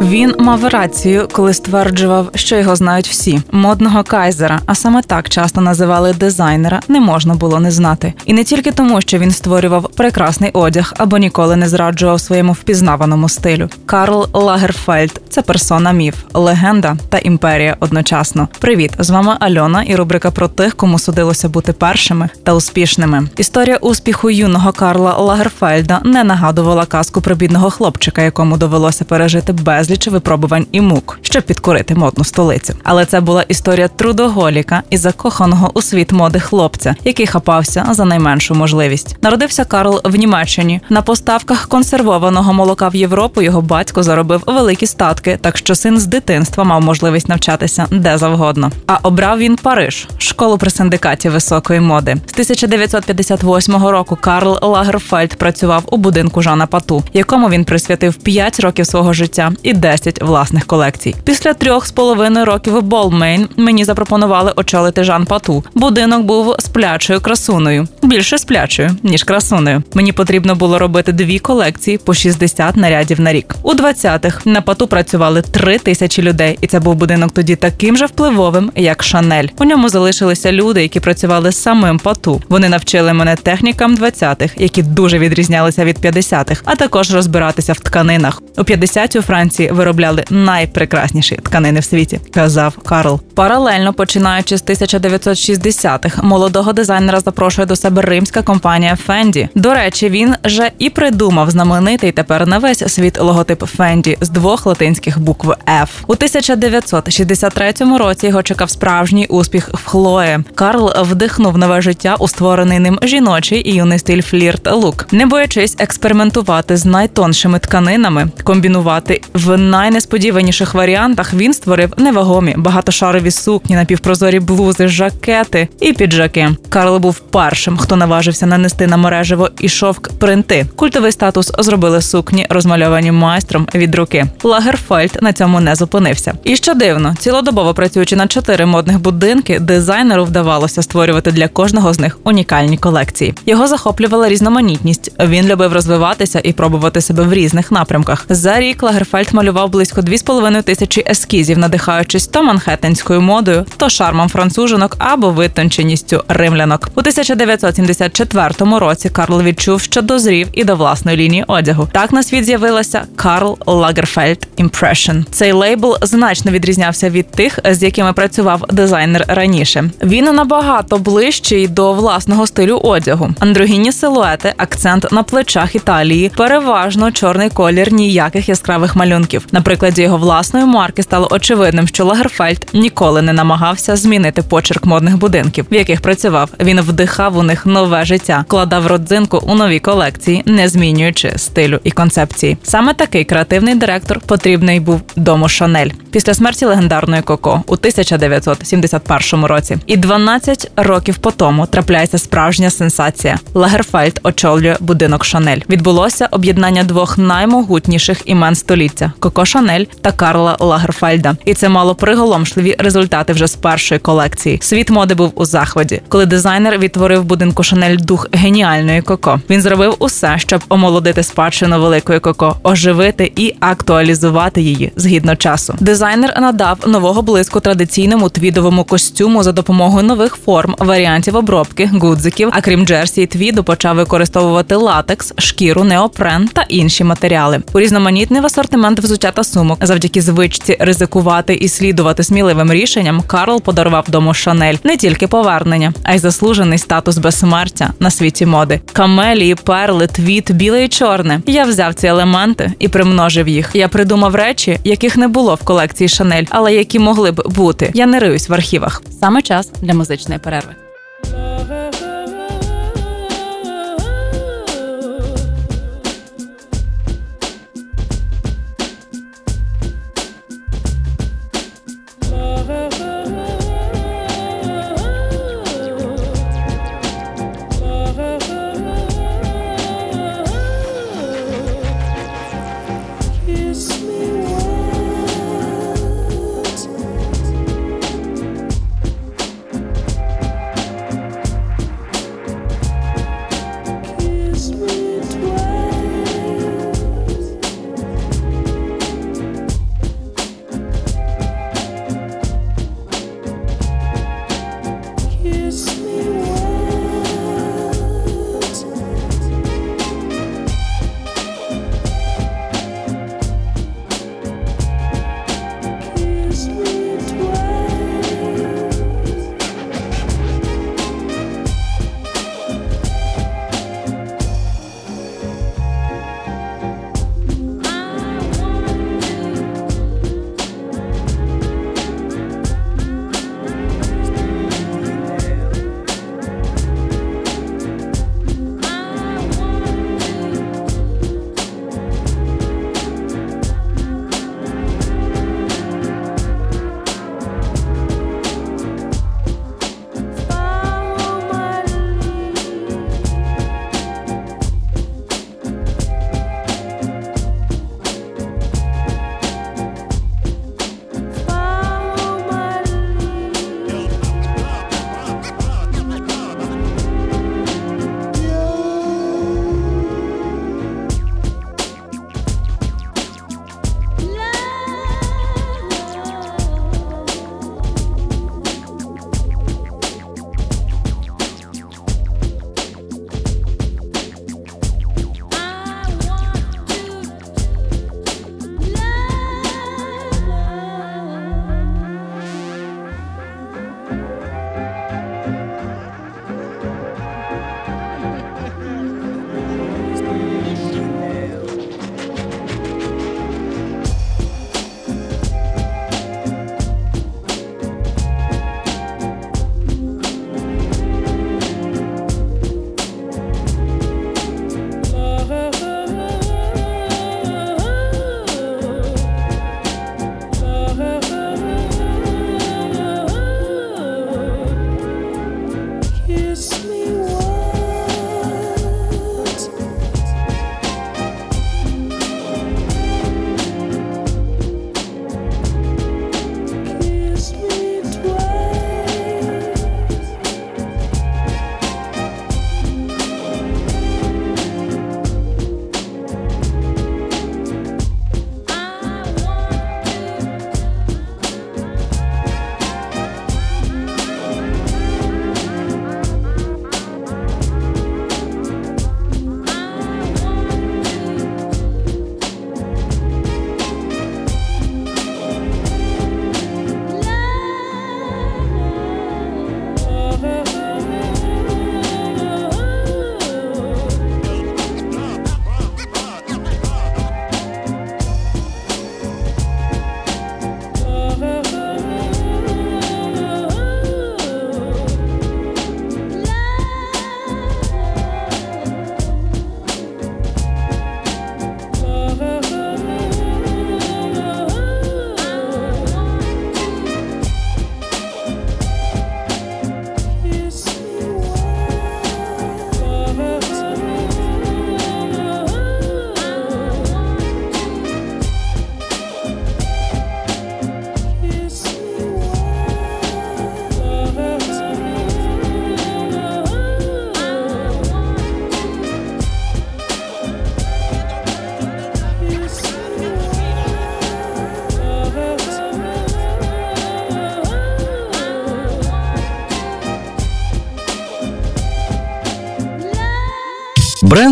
Він мав рацію, коли стверджував, що його знають всі. Модного кайзера, а саме так часто називали дизайнера, не можна було не знати. І не тільки тому, що він створював прекрасний одяг або ніколи не зраджував своєму впізнаваному стилю. Карл Лагерфельд це персона міф, легенда та імперія одночасно. Привіт, з вами Альона і рубрика про тих, кому судилося бути першими та успішними. Історія успіху юного Карла Лагерфельда не нагадувала казку про бідного хлопчика, якому довелося пережити без безліч випробувань і мук, щоб підкорити модну столицю. Але це була історія трудоголіка і закоханого у світ моди хлопця, який хапався за найменшу можливість. Народився Карл в Німеччині. На поставках консервованого молока в Європу його батько заробив великі статки, так що син з дитинства мав можливість навчатися де завгодно. А обрав він Париж, школу при синдикаті високої моди. З 1958 року Карл Лагерфельд працював у будинку Жана Пату, якому він присвятив 5 років свого життя і 10 власних колекцій. Після трьох з половиною років Бальмен мені запропонували очолити Жан Пату. Будинок був сплячою красуною, більше сплячою ніж красуною. Мені потрібно було робити дві колекції по 60 нарядів на рік. У 20-х на Пату працювали три тисячі людей, і це був будинок тоді таким же впливовим, як Шанель. У ньому залишилися люди, які працювали самим пату. Вони навчили мене технікам 20-х, які дуже відрізнялися від 50-х, а також розбиратися в тканинах. У 50-ті у Франції виробляли найпрекрасніші тканини в світі, казав Карл. Паралельно починаючи з 1960-х, молодого дизайнера запрошує до себе римська компанія Fendi. До речі, він же і придумав знаменитий тепер на весь світ логотип Fendi з двох латинських букв F. У 1963 році його чекав справжній успіх в Хлої. Карл вдихнув нове життя у створений ним жіночий і юний стиль флірт лук, не боячись експериментувати з найтоншими тканинами, комбінувати в найнесподіваніших варіантах він створив невагомі багатошарові сукні, напівпрозорі блузи, жакети і піджаки. Карл був першим, хто наважився нанести на мережево і шовк принти. Культовий статус зробили сукні, розмальовані майстром від руки. Лагерфельд на цьому не зупинився. І що дивно, цілодобово працюючи на чотири модних будинки, дизайнеру вдавалося створювати для кожного з них унікальні колекції. Його захоплювала різноманітність. Він любив розвиватися і пробувати себе в різних напрямках. За рік Лагерфельд малював близько 2,5 тисячі ескізів, надихаючись то манхеттенською модою, то шармом францужинок або витонченістю римлянок. У 1974 році Карл відчув, що дозрів і до власної лінії одягу. Так на світ з'явилася Карл Лагерфельд Impression. Цей лейбл значно відрізнявся від тих, з якими працював дизайнер раніше. Він набагато ближчий до власного стилю одягу. Андрогінні силуети, акцент на плечах Італії, переважно чорний колір, ніяких яскравих малюнків. На прикладі його власної марки стало очевидним, що Лагерфельд ніколи не намагався змінити почерк модних будинків, в яких працював. Він вдихав у них нове життя, вкладав родзинку у нові колекції, не змінюючи стилю і концепції. Саме такий креативний директор потрібний був дому Шанель після смерті легендарної Коко у 1971 році. І 12 років по тому трапляється справжня сенсація. Лагерфельд очолює будинок Шанель. Відбулося об'єднання двох наймогутніших імен століття Коко Шанель та Карла Лагерфельда. І це мало приголомшливі результати вже з першої колекції. Світ моди був у захваті, коли дизайнер відтворив в будинку Шанель дух геніальної Коко. Він зробив усе, щоб омолодити спадщину великої Коко, оживити і актуалізувати її згідно часу. Дизайнер надав нового блиску традиційному твідовому костюму за допомогою нових форм, варіантів обробки, гудзиків. А крім джерсі і твіду, почав використовувати латекс, шкіру, неопрен та інші матеріали. Урізноманітний асортимент взуття та сумок. Завдяки звичці ризикувати і слідувати сміливим рішенням. Карл подарував дому Шанель не тільки повернення, а й заслужений статус безсмертя на світі моди. Камелії, перли, твід, біле і чорне. Я взяв ці елементи і примножив їх. Я придумав речі, яких не було в колекції Шанель, але які могли б бути. Я не риюсь в архівах. Саме час для музичної перерви.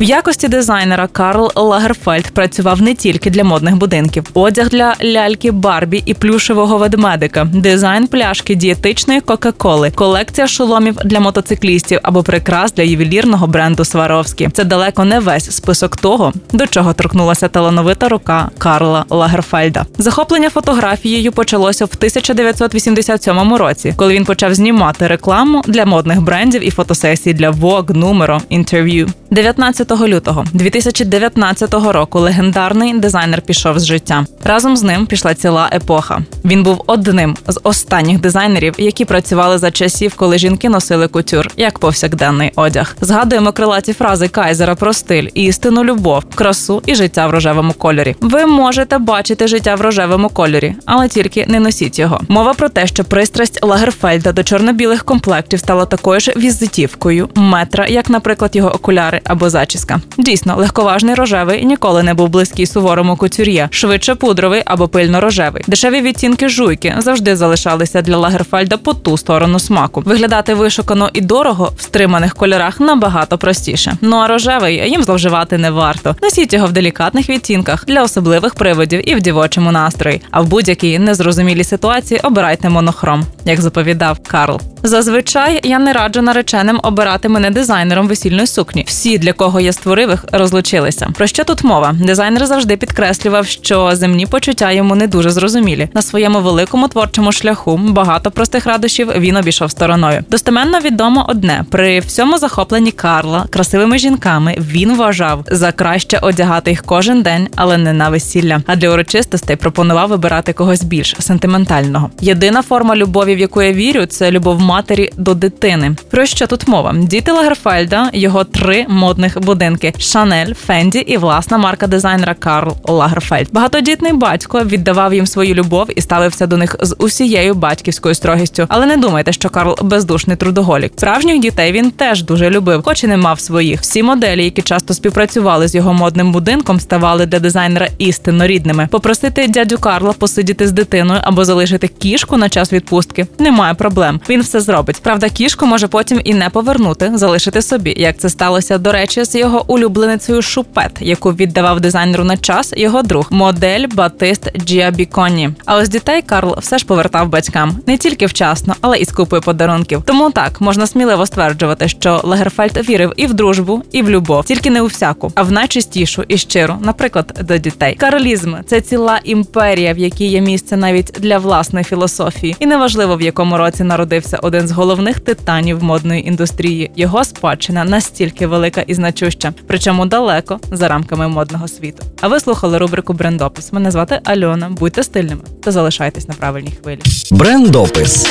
В якості дизайнера Карл Лагерфельд працював не тільки для модних будинків, одяг для ляльки Барбі і плюшевого ведмедика, дизайн пляшки дієтичної Кока-Коли, колекція шоломів для мотоциклістів або прикрас для ювелірного бренду Сваровські. Це далеко не весь список того, до чого торкнулася талановита рука Карла Лагерфельда. Захоплення фотографією почалося в 1987 році, коли він почав знімати рекламу для модних брендів і фотосесії для Vogue, Numero, Interview. 19 лютого 2019 року легендарний дизайнер пішов з життя. Разом з ним пішла ціла епоха. Він був одним з останніх дизайнерів, які працювали за часів, коли жінки носили кутюр як повсякденний одяг. Згадуємо крилаті фрази Кайзера про стиль, істину, любов, красу і життя в рожевому кольорі. Ви можете бачити життя в рожевому кольорі, але тільки не носіть його. Мова про те, що пристрасть Лагерфельда до чорно-білих комплектів стала такою ж візитівкою метра, як, наприклад, його окуляри або зачіска. Дійсно, легковажний рожевий ніколи не був близький суворому кутюр'є, швидше пудровий або пильно рожевий. Дешеві відтінки жуйки завжди залишалися для Лагерфельда по ту сторону смаку. Виглядати вишукано і дорого в стриманих кольорах набагато простіше. Ну а рожевий їм зловживати не варто. Носіть його в делікатних відтінках для особливих приводів і в дівочому настрої. А в будь-якій незрозумілій ситуації обирайте монохром, як заповідав Карл. Зазвичай я не раджу нареченим обирати мене дизайнером весільної сукні. Всі, для кого я створив їх, розлучилися. Про що тут мова? Дизайнер завжди підкреслював, що земні почуття йому не дуже зрозумілі. На своєму великому творчому шляху багато простих радощів він обійшов стороною. Достеменно відомо одне: при всьому захопленні Карла красивими жінками він вважав за краще одягати їх кожен день, але не на весілля. А для урочистостей пропонував вибирати когось більш сентиментального. Єдина форма любові, в яку я вірю, це любов матері до дитини. Про що тут мова? Діти Лагерфельда, його три модних будинки: Шанель, Фенді і власна марка дизайнера Карл Лагерфельд. Багатодітний батько віддавав їм свою любов і ставився до них з усією батьківською строгістю. Але не думайте, що Карл бездушний трудоголік. Справжніх дітей він теж дуже любив, хоч і не мав своїх. Всі моделі, які часто співпрацювали з його модним будинком, ставали для дизайнера істинно рідними. Попросити дядю Карла посидіти з дитиною або залишити кішку на час відпустки немає проблем. Він все зробить. Правда, кішку може потім і не повернути, залишити собі. Як це сталося до речі, з його улюбленицею Шупет, яку віддавав дизайнеру на час його друг, модель Батист Джіабіконі. А ось дітей Карл все ж повертав батькам не тільки вчасно, але і з купою подарунків. Тому так можна сміливо стверджувати, що Лагерфельд вірив і в дружбу, і в любов, тільки не у всяку, а в найчистішу і щиру, наприклад, до дітей. Каролізм це ціла імперія, в якій є місце навіть для власної філософії, і неважливо в якому році народився один з головних титанів модної індустрії. Його спадщина настільки велика і значуща, причому далеко за рамками модного світу. А ви слухали рубрику Брендопис. Мене звати Альона. Будьте стильними та залишайтесь на правильній хвилі. Брендопис.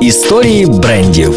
Історії брендів.